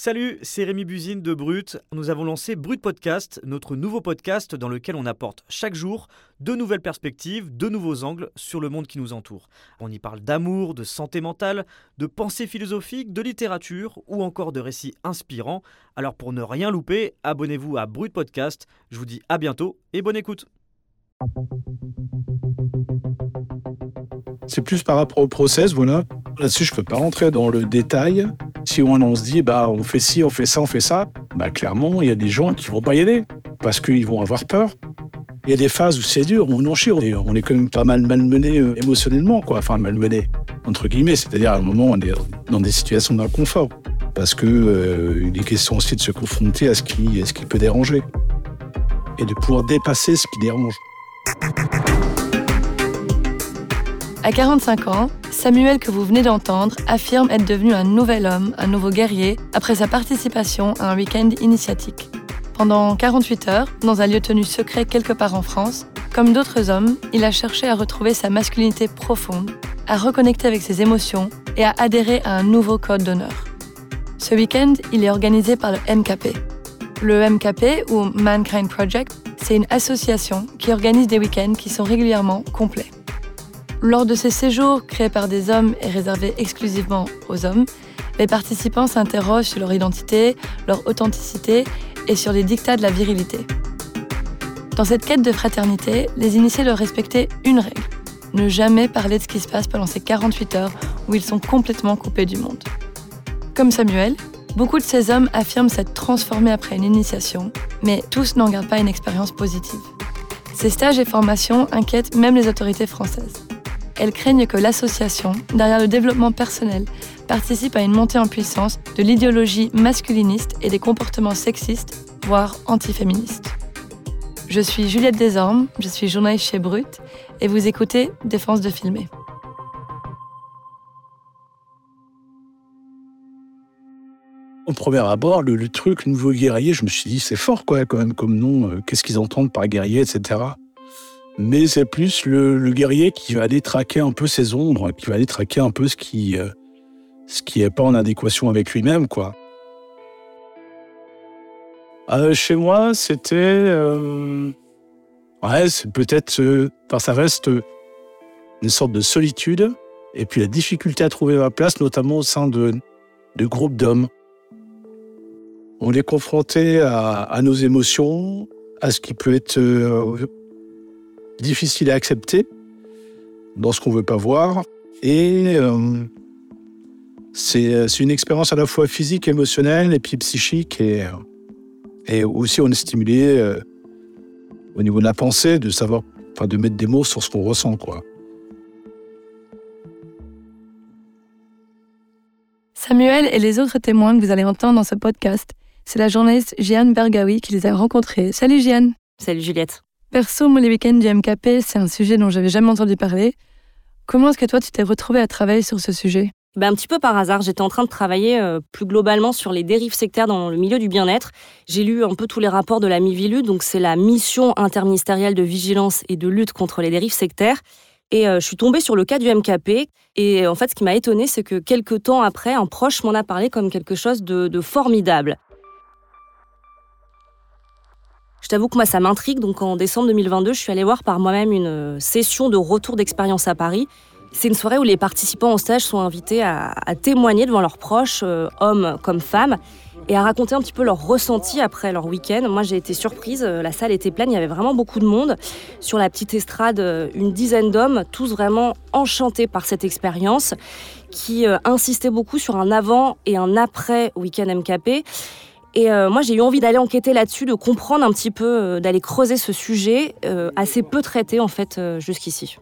Salut, c'est Rémi Buzine de Brut. Nous avons lancé Brut Podcast, notre nouveau podcast dans lequel on apporte chaque jour de nouvelles perspectives, de nouveaux angles sur le monde qui nous entoure. On y parle d'amour, de santé mentale, de pensée philosophique, de littérature ou encore de récits inspirants. Alors pour ne rien louper, abonnez-vous à Brut Podcast. Je vous dis à bientôt et bonne écoute. C'est plus par rapport au process, voilà. Là-dessus, je peux pas rentrer dans le détail. Si on, se dit, bah, on fait ci, on fait ça, on fait ça, bah, clairement, il y a des gens qui vont pas y aller parce qu'ils vont avoir peur. Il y a des phases où c'est dur, on en est, on est quand même pas mal malmené euh, émotionnellement, quoi. Enfin, malmené, entre guillemets. C'est-à-dire, à un moment, on est dans des situations d'inconfort. Parce que euh, il est question aussi de se confronter à ce qui, à ce qui peut déranger. Et de pouvoir dépasser ce qui dérange. À 45 ans, Samuel que vous venez d'entendre affirme être devenu un nouvel homme, un nouveau guerrier, après sa participation à un week-end initiatique. Pendant 48 heures, dans un lieu tenu secret quelque part en France, comme d'autres hommes, il a cherché à retrouver sa masculinité profonde, à reconnecter avec ses émotions et à adhérer à un nouveau code d'honneur. Ce week-end, il est organisé par le MKP. Le MKP, ou Mankind Project, c'est une association qui organise des week-ends qui sont régulièrement complets. Lors de ces séjours créés par des hommes et réservés exclusivement aux hommes, les participants s'interrogent sur leur identité, leur authenticité et sur les dictats de la virilité. Dans cette quête de fraternité, les initiés doivent respecter une règle ne jamais parler de ce qui se passe pendant ces 48 heures où ils sont complètement coupés du monde. Comme Samuel, beaucoup de ces hommes affirment s'être transformés après une initiation, mais tous n'en gardent pas une expérience positive. Ces stages et formations inquiètent même les autorités françaises elles craignent que l'association, derrière le développement personnel, participe à une montée en puissance de l'idéologie masculiniste et des comportements sexistes, voire antiféministes. Je suis Juliette Desormes, je suis journaliste chez Brut, et vous écoutez Défense de filmer. Au premier abord, le, truc nouveau guerrier, je me suis dit, c'est fort quoi, quand même comme nom. Euh, qu'est-ce qu'ils entendent par guerrier, etc mais c'est plus le, guerrier qui va aller traquer un peu ses ombres, qui va aller traquer un peu ce qui euh, ce qui est pas en adéquation avec lui-même, quoi. Euh, chez moi, c'était euh, ouais, c'est peut-être, enfin, ça reste une sorte de solitude et puis la difficulté à trouver ma place, notamment au sein de, de groupes d'hommes. On est confronté à, nos émotions, à ce qui peut être difficile à accepter dans ce qu'on veut pas voir. Et euh, c'est une expérience à la fois physique, émotionnelle et puis psychique. Et, euh, et aussi, on est stimulé euh, au niveau de la pensée, de savoir, enfin, de mettre des mots sur ce qu'on ressent, quoi. Samuel et les autres témoins que vous allez entendre dans ce podcast, c'est la journaliste Jeanne Bergawi qui les a rencontrés. Salut Jeanne. Salut Juliette. Perso, moi, les week-ends du MKP, c'est un sujet dont j'avais jamais entendu parler. Comment est-ce que toi, tu t'es retrouvé à travailler sur ce sujet? Ben, un petit peu par hasard, j'étais en train de travailler euh, plus globalement sur les dérives sectaires dans le milieu du bien-être. J'ai lu un peu tous les rapports de la MIVILU, donc c'est la mission interministérielle de vigilance et de lutte contre les dérives sectaires. Et euh, je suis tombée sur le cas du MKP. Et en fait, ce qui m'a étonnée, c'est que quelques temps après, un proche m'en a parlé comme quelque chose de formidable. Je t'avoue que moi, ça m'intrigue. Donc, en décembre 2022, je suis allée voir par moi-même une euh, session de retour d'expérience à Paris. C'est une soirée où les participants au stage sont invités à, témoigner devant leurs proches, euh, hommes comme femmes, et à raconter un petit peu leur ressenti après leur week-end. Moi, j'ai été surprise. Euh, la salle était pleine. Il y avait vraiment beaucoup de monde. Sur la petite estrade, une dizaine d'hommes, tous vraiment enchantés par cette expérience, qui insistaient beaucoup sur un avant et un après week-end MKP. Et euh, moi, j'ai eu envie d'aller enquêter là-dessus, de comprendre un petit peu, euh, d'aller creuser ce sujet euh, assez peu traité en fait jusqu'ici.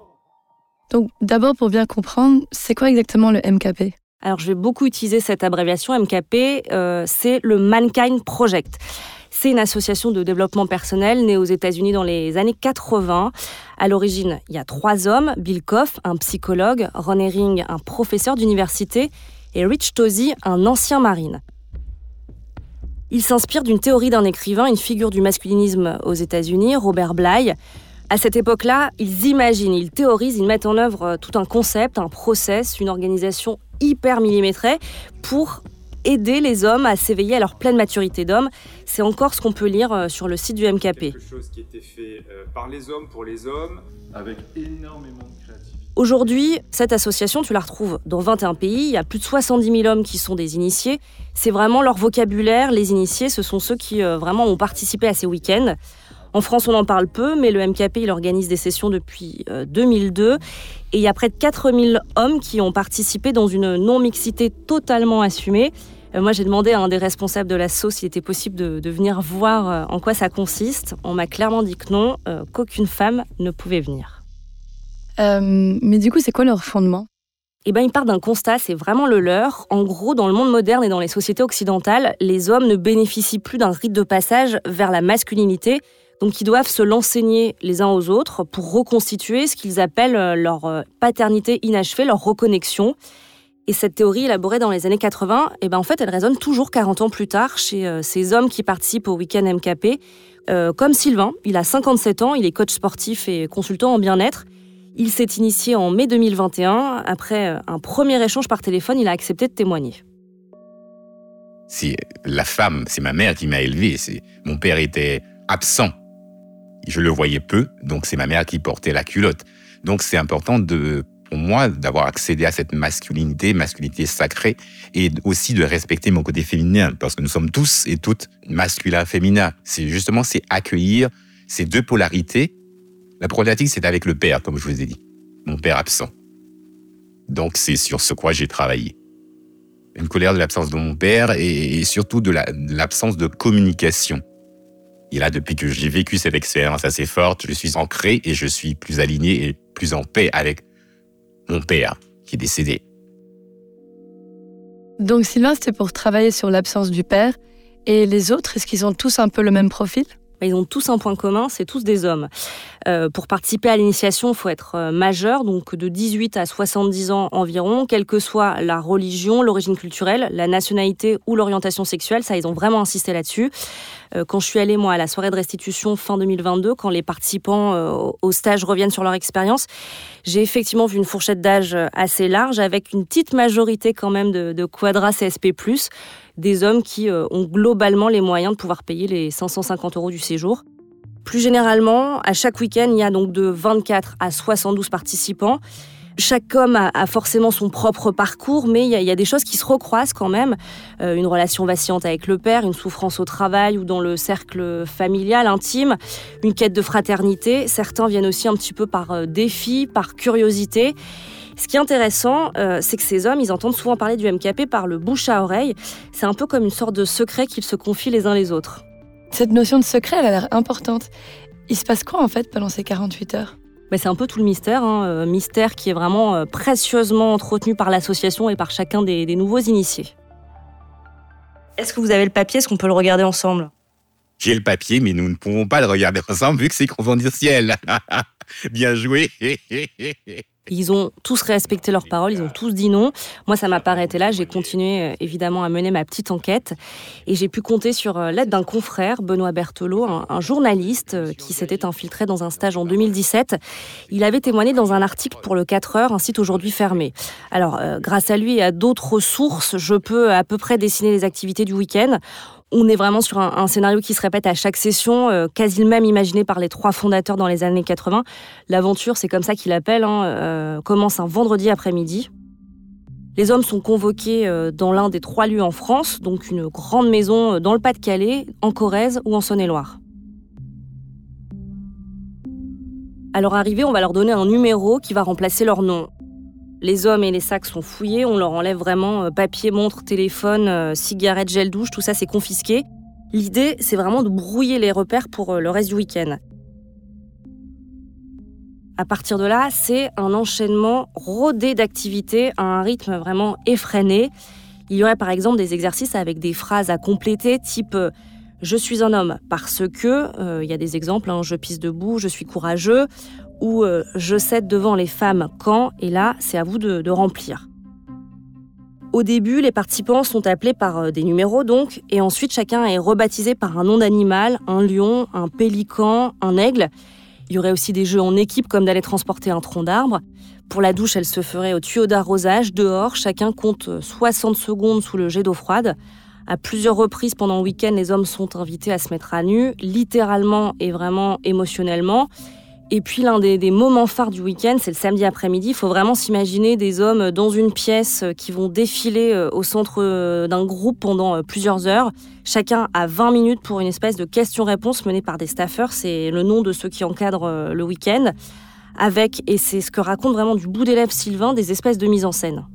Donc, d'abord, pour bien comprendre, c'est quoi exactement le MKP Alors, je vais beaucoup utiliser cette abréviation. MKP, c'est le Mankind Project. C'est une association de développement personnel née aux États-Unis dans les années 80. À l'origine, il y a trois hommes Bill Koff, un psychologue, Ron Herring, un professeur d'université, et Rich Tozy, un ancien marine. Il s'inspire d'une théorie d'un écrivain, une figure du masculinisme aux États-Unis, Robert Bly. À cette époque-là, ils imaginent, ils théorisent, ils mettent en œuvre euh, tout un concept, un process, une organisation hyper millimétrée pour aider les hommes à s'éveiller à leur pleine maturité d'homme. C'est encore ce qu'on peut lire euh, sur le site du MKP. Quelque chose qui était fait euh, par les hommes pour les hommes, avec énormément de créativité. Aujourd'hui, cette association, tu la retrouves dans 21 pays. Il y a plus de 70 000 hommes qui sont des initiés. C'est vraiment leur vocabulaire. Les initiés, ce sont ceux qui euh, vraiment ont participé à ces week-ends. En France, on en parle peu, mais le MKP, il organise des sessions depuis 2002. Et il y a près de 4000 hommes qui ont participé dans une non-mixité totalement assumée. Euh, moi, j'ai demandé à un des responsables de la sauce s'il était possible de, venir voir euh, en quoi ça consiste. On m'a clairement dit que non, euh, qu'aucune femme ne pouvait venir. Euh, mais du coup, c'est quoi leur fondement? Eh ben, il part d'un constat, c'est vraiment le leur. En gros, dans le monde moderne et dans les sociétés occidentales, les hommes ne bénéficient plus d'un rite de passage vers la masculinité, donc ils doivent se l'enseigner les uns aux autres pour reconstituer ce qu'ils appellent euh, leur paternité inachevée, leur reconnexion. Et cette théorie élaborée dans les années 80, eh ben en fait, elle résonne toujours 40 ans plus tard chez euh, ces hommes qui participent au week-end MKP. Euh, comme Sylvain, il a 57 ans, il est coach sportif et consultant en bien-être. Il s'est initié en mai 2021. Après euh, un premier échange par téléphone, il a accepté de témoigner. Si la femme, c'est ma mère qui m'a élevé. C'est mon père était absent. Je le voyais peu, donc c'est ma mère qui portait la culotte. Donc c'est important de pour moi d'avoir accédé à cette masculinité, masculinité sacrée, et aussi de respecter mon côté féminin, parce que nous sommes tous et toutes masculins, féminins. C'est justement c'est accueillir ces deux polarités. La problématique, c'est avec le père, comme je vous ai dit, mon père absent. Donc c'est sur ce quoi j'ai travaillé. Une colère de l'absence de mon père et, surtout de l'absence de communication. Et là, depuis que j'ai vécu cette expérience assez forte, je suis ancré et je suis plus aligné et plus en paix avec mon père qui est décédé. Donc Sylvain, c'était pour travailler sur l'absence du père. Et les autres, est-ce qu'ils ont tous un peu le même profil? Ils ont tous un point commun, c'est tous des hommes. Euh, pour participer à l'initiation, il faut être euh, majeur, donc de 18 à 70 ans environ, quelle que soit la religion, l'origine culturelle, la nationalité ou l'orientation sexuelle. Ça, ils ont vraiment insisté là-dessus. Euh, quand je suis allée, moi, à la soirée de restitution fin 2022, quand les participants au stage reviennent sur leur expérience, j'ai effectivement vu une fourchette d'âge assez large, avec une petite majorité quand même de, de quadras CSP+, des hommes qui ont globalement les moyens de pouvoir payer les 550 euros du séjour. Plus généralement, à chaque week-end, il y a donc de 24 à 72 participants. Chaque homme a, forcément son propre parcours, mais il y, a, des choses qui se recroisent quand même. Euh, une relation vacillante avec le père, une souffrance au travail ou dans le cercle familial, intime, une quête de fraternité. Certains viennent aussi un petit peu par euh, défi, par curiosité. Ce qui est intéressant, euh, c'est que ces hommes, ils entendent souvent parler du MKP par le bouche à oreille. C'est un peu comme une sorte de secret qu'ils se confient les uns les autres. Cette notion de secret, elle a l'air importante. Il se passe quoi en fait pendant ces 48 heures? C'est un peu tout le mystère, hein, euh, mystère qui est vraiment euh, précieusement entretenu par l'association et par chacun des, des nouveaux initiés. Est-ce que vous avez le papier? Est-ce qu'on peut le regarder ensemble? J'ai le papier, mais nous ne pouvons pas le regarder ensemble vu que c'est confidentiel. Bien joué Ils ont tous respecté leurs paroles, ils ont tous dit non. Moi, ça m'a pas arrêté là. J'ai continué euh, évidemment à mener ma petite enquête et j'ai pu compter sur euh, l'aide d'un confrère, Benoît Berthelot, un, journaliste euh, qui s'était infiltré dans un stage en 2017. Il avait témoigné dans un article pour le 4 heures, un site aujourd'hui fermé. Alors, grâce à lui et à d'autres sources, je peux à peu près dessiner les activités du week-end. On est vraiment sur un, scénario qui se répète à chaque session, euh, quasi le même imaginé par les trois fondateurs dans les années 80. L'aventure, c'est comme ça qu'il appelle, hein, euh, commence un vendredi après-midi. Les hommes sont convoqués euh, dans l'un des trois lieux en France, donc une grande maison dans le Pas-de-Calais, en Corrèze ou en Saône-et-Loire. À leur arrivée, on va leur donner un numéro qui va remplacer leur nom. Les hommes et les sacs sont fouillés, on leur enlève vraiment euh, papier, montre, téléphone, euh, cigarettes, gel douche, tout ça c'est confisqué. L'idée, c'est vraiment de brouiller les repères pour euh, le reste du week-end. À partir de là, c'est un enchaînement rodé d'activités à un rythme vraiment effréné. Il y aurait par exemple des exercices avec des phrases à compléter, type je suis un homme parce que, il y a des exemples, hein, je pisse debout, je suis courageux, ou euh, je cède devant les femmes quand, et là, c'est à vous de, remplir. Au début, les participants sont appelés par euh, des numéros donc, et ensuite chacun est rebaptisé par un nom d'animal, un lion, un pélican, un aigle. Il y aurait aussi des jeux en équipe comme d'aller transporter un tronc d'arbre. Pour la douche, elle se ferait au tuyau d'arrosage, dehors. Chacun compte 60 secondes sous le jet d'eau froide. À plusieurs reprises pendant le week-end, les hommes sont invités à se mettre à nu, littéralement et vraiment émotionnellement. Et puis l'un des, moments phares du week-end, c'est le samedi après-midi. Il faut vraiment s'imaginer des hommes dans une pièce qui vont défiler euh, au centre euh, d'un groupe pendant euh, plusieurs heures. Chacun a 20 minutes pour une espèce de question-réponse menée par des staffers. C'est le nom de ceux qui encadrent le week-end. Avec, et c'est ce que raconte vraiment du bout des lèvres Sylvain, des espèces de mise en scène.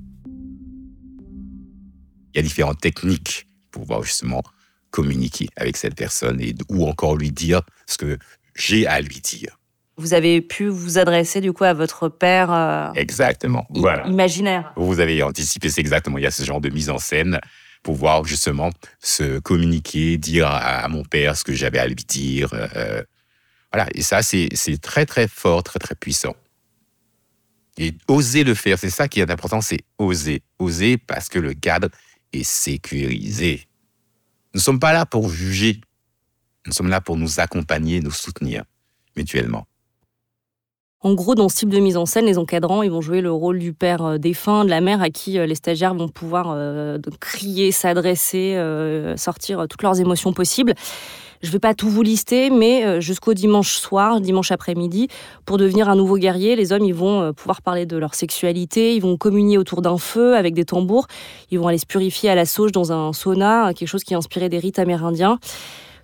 Il y a différentes techniques pour pouvoir justement communiquer avec cette personne et, ou encore lui dire ce que j'ai à lui dire. Vous avez pu vous adresser du coup à votre père. Euh, exactement. Voilà. Imaginaire. Vous avez anticipé, c'est exactement. Il y a ce genre de mise en scène pour pouvoir justement se communiquer, dire à, mon père ce que j'avais à lui dire. Euh, voilà. Et ça, c'est très très fort, très très puissant. Et oser le faire, c'est ça qui est important, c'est oser. Oser parce que le cadre est sécurisé. Nous ne sommes pas là pour juger. Nous sommes là pour nous accompagner, nous soutenir mutuellement. En gros, dans ce type de mise en scène, les encadrants, ils vont jouer le rôle du père euh, défunt, de la mère à qui euh, les stagiaires vont pouvoir euh, crier, s'adresser, sortir toutes leurs émotions possibles. Je ne vais pas tout vous lister, mais jusqu'au dimanche soir, dimanche après-midi, pour devenir un nouveau guerrier, les hommes, ils vont pouvoir parler de leur sexualité, ils vont communier autour d'un feu avec des tambours, ils vont aller se purifier à la sauge dans un sauna, quelque chose qui est inspiré des rites amérindiens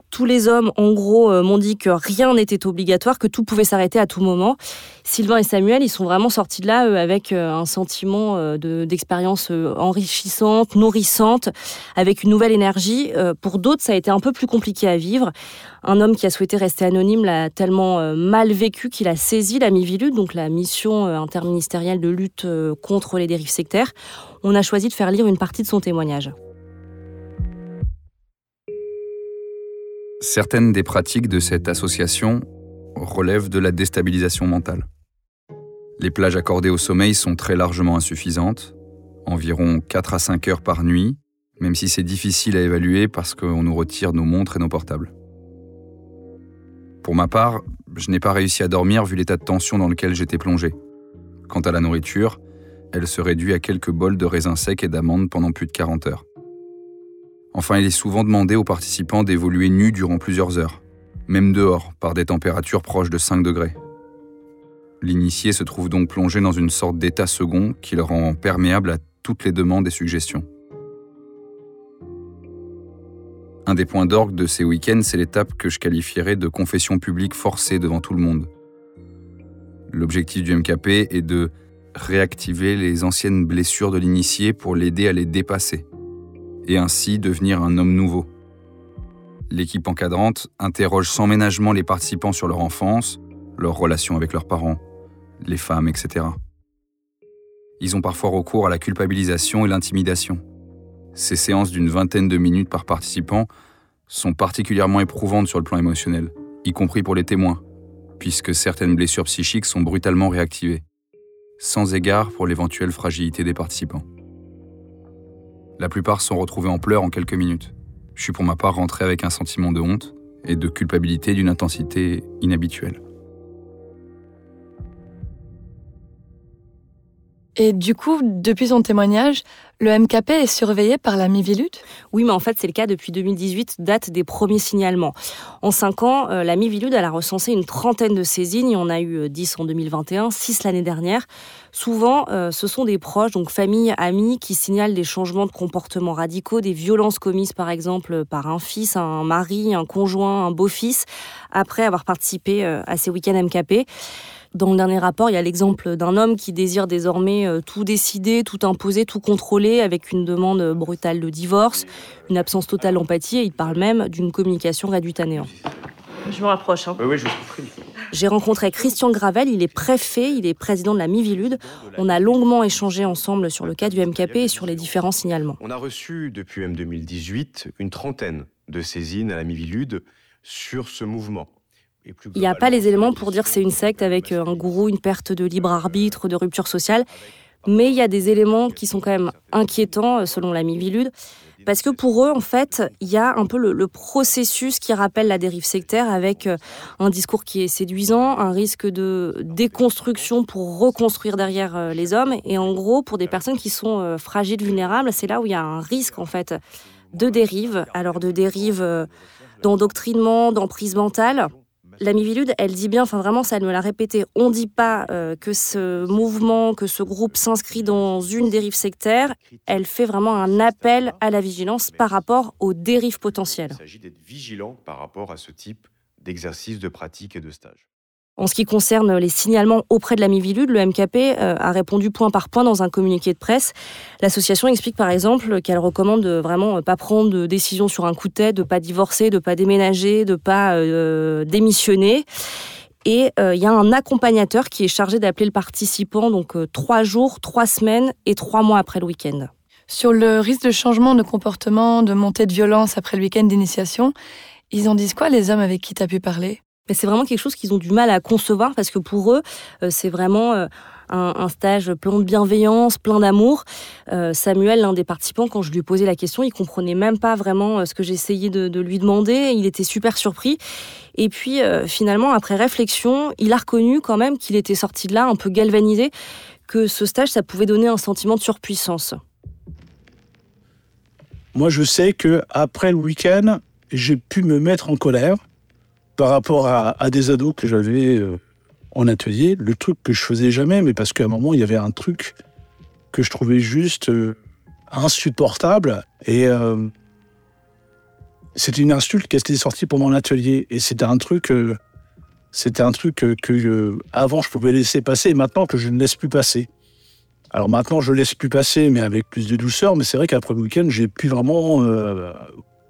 tous les hommes, en gros, euh, m'ont dit que rien n'était obligatoire, que tout pouvait s'arrêter à tout moment. Sylvain et Samuel, ils sont vraiment sortis de là avec euh, un sentiment d'expérience enrichissante, nourrissante, avec une nouvelle énergie. Euh, pour d'autres, ça a été un peu plus compliqué à vivre. Un homme qui a souhaité rester anonyme l'a tellement mal vécu qu'il a saisi la MIVILUD, donc la mission interministérielle de lutte contre les dérives sectaires. On a choisi de faire lire une partie de son témoignage. Certaines des pratiques de cette association relèvent de la déstabilisation mentale. Les plages accordées au sommeil sont très largement insuffisantes, environ 4 à 5 heures par nuit, même si c'est difficile à évaluer parce qu'on nous retire nos montres et nos portables. Pour ma part, je n'ai pas réussi à dormir vu l'état de tension dans lequel j'étais plongé. Quant à la nourriture, elle se réduit à quelques bols de raisins secs et d'amandes pendant plus de 40 heures. Enfin, il est souvent demandé aux participants d'évoluer nus durant plusieurs heures, même dehors, par des températures proches de 5 degrés. L'initié se trouve donc plongé dans une sorte d'état second qui le rend perméable à toutes les demandes et suggestions. Un des points d'orgue de ces week-ends, c'est l'étape que je qualifierais de confession publique forcée devant tout le monde. L'objectif du MKP est de réactiver les anciennes blessures de l'initié pour l'aider à les dépasser et ainsi devenir un homme nouveau. L'équipe encadrante interroge sans ménagement les participants sur leur enfance, leurs relations avec leurs parents, les femmes, etc. Ils ont parfois recours à la culpabilisation et l'intimidation. Ces séances d'une vingtaine de minutes par participant sont particulièrement éprouvantes sur le plan émotionnel, y compris pour les témoins, puisque certaines blessures psychiques sont brutalement réactivées, sans égard pour l'éventuelle fragilité des participants. La plupart sont retrouvés en pleurs en quelques minutes. Je suis pour ma part rentré avec un sentiment de honte et de culpabilité d'une intensité inhabituelle. Et du coup, depuis son témoignage, le MKP est surveillé par la Mivilude Oui, mais en fait, c'est le cas depuis 2018, date des premiers signalements. En cinq ans, euh, la Mivilude a recensé une trentaine de saisines. Il y en a eu 10 euh, en 2021, 6 l'année dernière. Souvent, euh, ce sont des proches, donc familles, amis, qui signalent des changements de comportement radicaux, des violences commises par exemple par un fils, un mari, un conjoint, un beau-fils, après avoir participé à ces week-ends MKP. Dans le dernier rapport, il y a l'exemple d'un homme qui désire désormais euh, tout décider, tout imposer, tout contrôler avec une demande brutale de divorce, une absence totale d'empathie et il parle même d'une communication réduite à néant. Je me rapproche. Hein. Oui, oui, je vous prie. J'ai rencontré Christian Gravel, il est préfet, il est président de la Mivilude. On a longuement échangé ensemble sur le cas du MKP et sur les différents signalements. On a reçu depuis M 2018 une trentaine de saisines à la Mivilude sur ce mouvement. Il n'y a pas les éléments pour dire c'est une secte avec euh, un gourou, une perte de libre arbitre, de rupture sociale. Mais il y a des éléments qui sont quand même inquiétants selon la Mivilude parce que pour eux, en fait, il y a un peu le, processus qui rappelle la dérive sectaire avec un discours qui est séduisant, un risque de déconstruction pour reconstruire derrière les hommes. Et en gros, pour des personnes qui sont fragiles, vulnérables, c'est là où il y a un risque, en fait, de dérive. Alors, de dérive d'endoctrinement, d'emprise mentale. La Mivilude, elle dit bien, enfin vraiment, ça elle me l'a répété, on ne dit pas euh, que ce mouvement, que ce groupe s'inscrit dans une dérive sectaire, elle fait vraiment un appel à la vigilance par rapport aux dérives potentielles. Il s'agit d'être vigilant par rapport à ce type d'exercice, de pratique et de stage. En ce qui concerne les signalements auprès de la Mivilude, le MKP euh, a répondu point par point dans un communiqué de presse. L'association explique par exemple qu'elle recommande de vraiment pas prendre de décision sur un coup de tête, de pas divorcer, de pas déménager, de pas euh, démissionner. Et euh, il y a un accompagnateur qui est chargé d'appeler le participant donc trois jours, trois semaines et trois mois après le week-end. Sur le risque de changement de comportement, de montée de violence après le week-end d'initiation, ils en disent quoi les hommes avec qui tu as pu parler? C'est vraiment quelque chose qu'ils ont du mal à concevoir parce que pour eux, euh, c'est vraiment euh, un, stage plein de bienveillance, plein d'amour. Euh, Samuel, l'un des participants, quand je lui ai posé la question, il comprenait même pas vraiment ce que j'essayais de, de, lui demander. Il était super surpris. Et puis finalement, après réflexion, il a reconnu quand même qu'il était sorti de là un peu galvanisé, que ce stage, ça pouvait donner un sentiment de surpuissance. Moi, je sais que après le week-end, j'ai pu me mettre en colère par rapport à, des ados que j'avais euh, en atelier, le truc que je faisais jamais, mais parce qu'à un moment, il y avait un truc que je trouvais juste euh, insupportable. Et euh, c'était une insulte qui était sortie pour mon atelier. Et c'était un truc, c'était un truc que, avant je pouvais laisser passer, et maintenant que je ne laisse plus passer. Alors maintenant, je laisse plus passer, mais avec plus de douceur. Mais c'est vrai qu'après le week-end, j'ai pu vraiment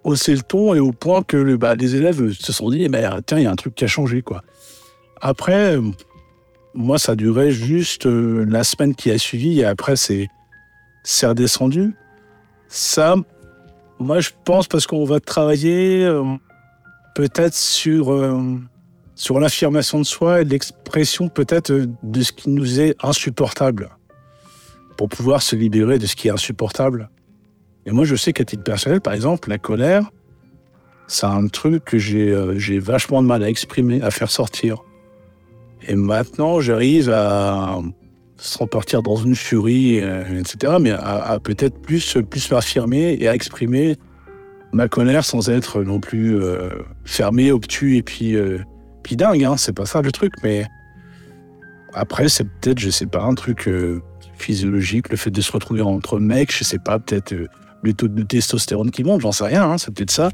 hausser le ton et au point que bah, les élèves se sont dit, eh tiens, il y a un truc qui a changé. quoi. Après, moi, ça durait juste euh, la semaine qui a suivi et après, c'est, redescendu. Ça, moi, je pense parce qu'on va travailler euh, peut-être sur, euh, sur l'affirmation de soi et l'expression peut-être de ce qui nous est insupportable pour pouvoir se libérer de ce qui est insupportable. Et moi, je sais qu'à titre personnel, par exemple, la colère, c'est un truc que euh, j'ai vachement de mal à exprimer, à faire sortir. Et maintenant, j'arrive à se repartir dans une furie, euh, etc., mais à, peut-être plus, plus m'affirmer et à exprimer ma colère sans être non plus euh, fermé, obtus et puis, puis dingue. Hein, c'est pas ça le truc, mais après, c'est peut-être, je sais pas, un truc physiologique, le fait de se retrouver entre mecs, je sais pas, peut-être le taux de testostérone qui monte, j'en sais rien, hein, c'est peut-être ça.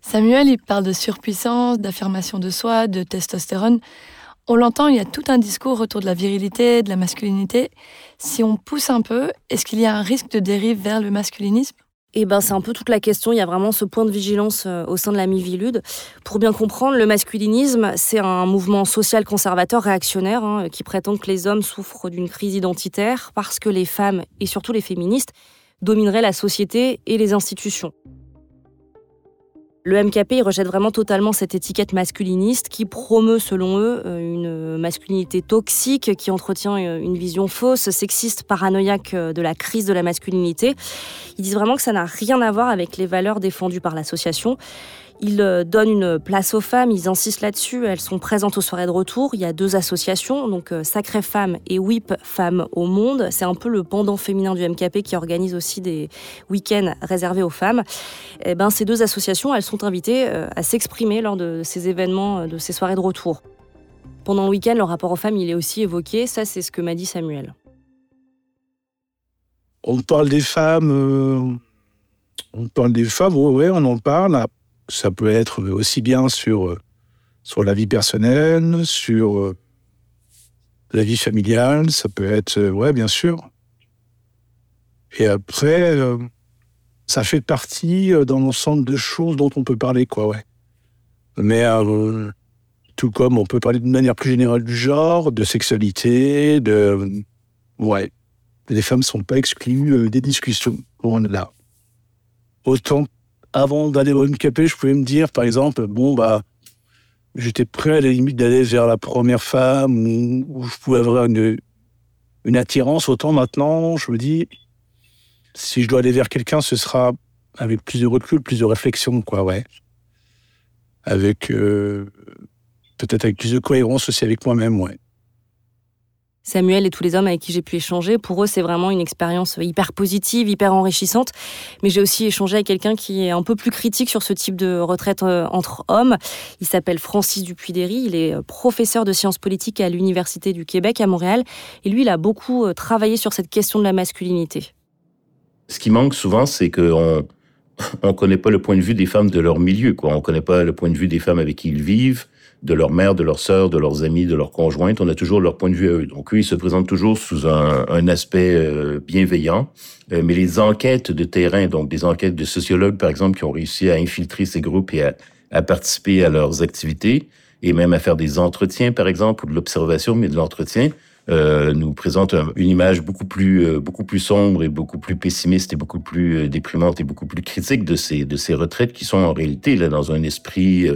Samuel, il parle de surpuissance, d'affirmation de soi, de testostérone. On l'entend, il y a tout un discours autour de la virilité, de la masculinité. Si on pousse un peu, est-ce qu'il y a un risque de dérive vers le masculinisme? Et ben, c'est un peu toute la question. Il y a vraiment ce point de vigilance euh, au sein de la Mivilude. Pour bien comprendre, le masculinisme, c'est un mouvement social conservateur réactionnaire hein, qui prétend que les hommes souffrent d'une crise identitaire parce que les femmes, et surtout les féministes, domineraient la société et les institutions. Le MKP rejette vraiment totalement cette étiquette masculiniste qui promeut, selon eux, euh, une masculinité toxique, qui entretient euh, une vision fausse, sexiste, paranoïaque euh, de la crise de la masculinité. Ils disent vraiment que ça n'a rien à voir avec les valeurs défendues par l'association. Ils euh, donnent une place aux femmes, ils insistent là-dessus. Elles sont présentes aux soirées de retour. Il y a deux associations, donc euh, Sacrée Femmes et WIP Femmes au Monde. C'est un peu le pendant féminin du MKP qui organise aussi des week-ends réservés aux femmes. Et eh ben, ces deux associations, elles sont invitées euh, à s'exprimer lors de ces événements, de ces soirées de retour. Pendant le week-end, le rapport aux femmes, il est aussi évoqué. Ça, c'est ce que m'a dit Samuel. On parle des femmes. On parle des femmes, oui, on en parle. Ça peut être aussi bien sur, euh, sur la vie personnelle, sur euh, la vie familiale, ça peut être, euh, ouais, bien sûr. Et après, ça fait partie dans l'ensemble de choses dont on peut parler, quoi, ouais. Mais tout comme on peut parler d'une manière plus générale du genre, de sexualité, de. Ouais. Les femmes ne sont pas exclues des discussions. On là. Autant avant d'aller au MKP, je pouvais me dire, par exemple, bon, bah, j'étais prêt à la limite d'aller vers la première femme où, je pouvais avoir une, attirance. Autant maintenant, je me dis, si je dois aller vers quelqu'un, ce sera avec plus de recul, plus de réflexion, quoi, ouais. Avec, euh, peut-être avec plus de cohérence aussi avec moi-même, ouais. Samuel et tous les hommes avec qui j'ai pu échanger, pour eux, c'est vraiment une expérience hyper positive, hyper enrichissante. Mais j'ai aussi échangé avec quelqu'un qui est un peu plus critique sur ce type de retraite euh, entre hommes. Il s'appelle Francis Dupuy-Derry. Il est euh, professeur de sciences politiques à l'Université du Québec à Montréal. Et lui, il a beaucoup euh, travaillé sur cette question de la masculinité. Ce qui manque souvent, c'est qu'on on connaît pas le point de vue des femmes de leur milieu. On connaît pas le point de vue des femmes avec qui ils vivent de leur mère, de leur sœur, de leurs amis, de leurs conjointes. On a toujours leur point de vue à eux. Donc eux, ils se présentent toujours sous un, aspect euh, bienveillant. Euh, mais les enquêtes de terrain, donc des enquêtes de sociologues, par exemple, qui ont réussi à infiltrer ces groupes et à, participer à leurs activités, et même à faire des entretiens, par exemple, ou de l'observation, mais de l'entretien, euh, nous présentent une image beaucoup plus beaucoup plus sombre et beaucoup plus pessimiste et beaucoup plus déprimante et beaucoup plus critique de ces de ces retraites qui sont en réalité là dans un esprit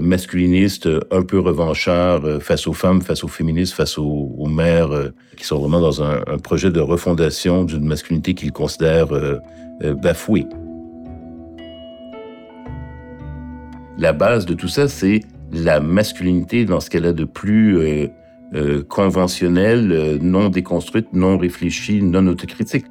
masculiniste, un peu revanchard euh, face aux femmes, face aux féministes, face aux, mères, euh, qui sont vraiment dans un, projet de refondation d'une masculinité qu'ils considèrent bafouée. La base de tout ça, c'est la masculinité dans ce qu'elle a de plus conventionnel, non déconstruite, non réfléchie, non autocritique.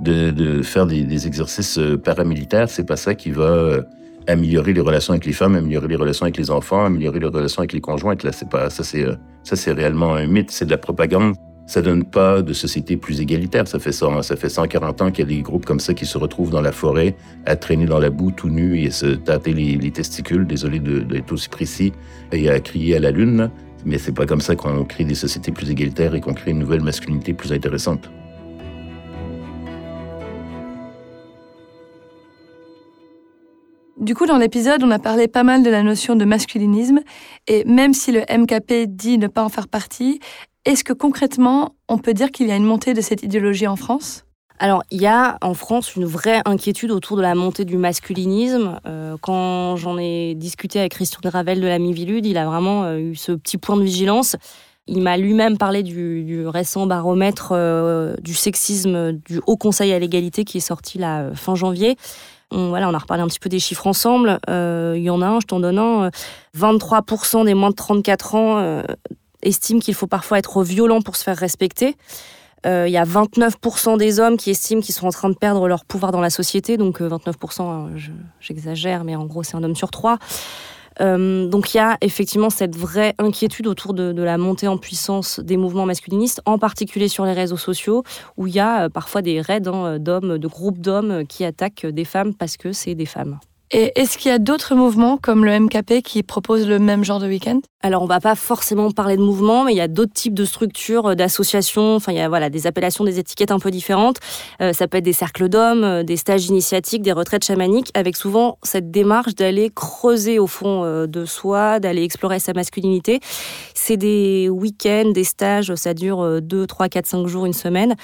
De, faire des, des exercices paramilitaires, c'est pas ça qui va améliorer les relations avec les femmes, améliorer les relations avec les enfants, améliorer les relations avec les conjointes. Là, c'est pas ça, c'est euh, ça, c'est réellement un mythe, c'est de la propagande. Ça donne pas de société plus égalitaire. Ça fait ça, fait 140 ans qu'il y a des groupes comme ça qui se retrouvent dans la forêt, à traîner dans la boue tout nus et se tâter les, testicules. Désolé d'être aussi précis et à crier à la lune. Mais c'est pas comme ça qu'on crée des sociétés plus égalitaires et qu'on crée une nouvelle masculinité plus intéressante. Du coup, dans l'épisode, on a parlé pas mal de la notion de masculinisme, et même si le MKP dit ne pas en faire partie, est-ce que concrètement, on peut dire qu'il y a une montée de cette idéologie en France? Alors, il y a en France une vraie inquiétude autour de la montée du masculinisme. Euh, quand j'en ai discuté avec Christian Gravel de la Mivilude, il a vraiment euh, eu ce petit point de vigilance. Il m'a lui-même parlé du, récent baromètre euh, du sexisme du Haut Conseil à l'égalité qui est sorti fin janvier on, voilà, on a reparlé un petit peu des chiffres ensemble. Euh, il y en a un, je t'en donne un. 23% euh, des moins de 34 ans euh, estiment qu'il faut parfois être violent pour se faire respecter. Il y a 29% des hommes qui estiment qu'ils sont en train de perdre leur pouvoir dans la société. Donc 29%, j'exagère, mais en gros, c'est un homme sur trois. Euh, donc il y a effectivement cette vraie inquiétude autour de, la montée en puissance des mouvements masculinistes, en particulier sur les réseaux sociaux, où il y a euh, parfois des raids hein, d'hommes, de groupes d'hommes qui attaquent des femmes parce que c'est des femmes. Et est-ce qu'il y a d'autres mouvements comme le MKP qui proposent le même genre de week-end? Alors, on va pas forcément parler de mouvements, mais il y a d'autres types de structures, euh, d'associations. Enfin, il y a voilà des appellations, des étiquettes un peu différentes. Euh, ça peut être des cercles d'hommes, euh, des stages initiatiques, des retraites chamaniques, avec souvent cette démarche d'aller creuser au fond de soi, d'aller explorer sa masculinité. C'est des week-ends, des stages, ça dure 2, 3, 4, 5 jours, une semaine,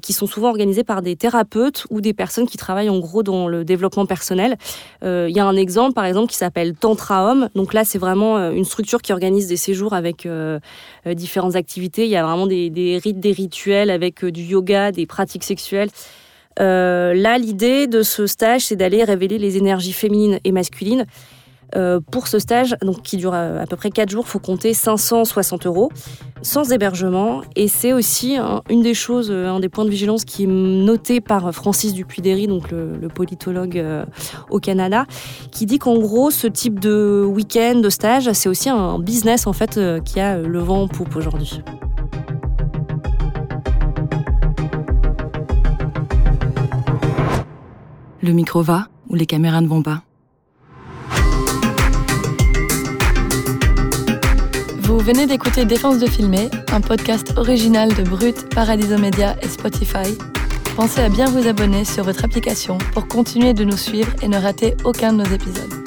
qui sont souvent organisés par des thérapeutes ou des personnes qui travaillent en gros dans le développement personnel. Euh, il y a un exemple, par exemple, qui s'appelle Tantra Homme. Donc là, c'est vraiment euh, une structure qui organise des séjours avec euh, différentes activités. Il y a vraiment des, rites, des rituels avec du yoga, des pratiques sexuelles. là, l'idée de ce stage, c'est d'aller révéler les énergies féminines et masculines euh, pour ce stage, donc qui dure à, peu près 4 jours, faut compter 560 euros, sans hébergement. Et c'est aussi une des choses, euh, un des points de vigilance qui est noté par Francis Dupuy-Derry, donc le, politologue euh, au Canada, qui dit qu'en gros, ce type de week-end, de stage, c'est aussi un business en fait qui a le vent en poupe aujourd'hui. Le micro va ou les caméras ne vont pas? Vous venez d'écouter Défense de filmer, un podcast original de Brut, Paradiso Media et Spotify. Pensez à bien vous abonner sur votre application pour continuer de nous suivre et ne rater aucun de nos épisodes.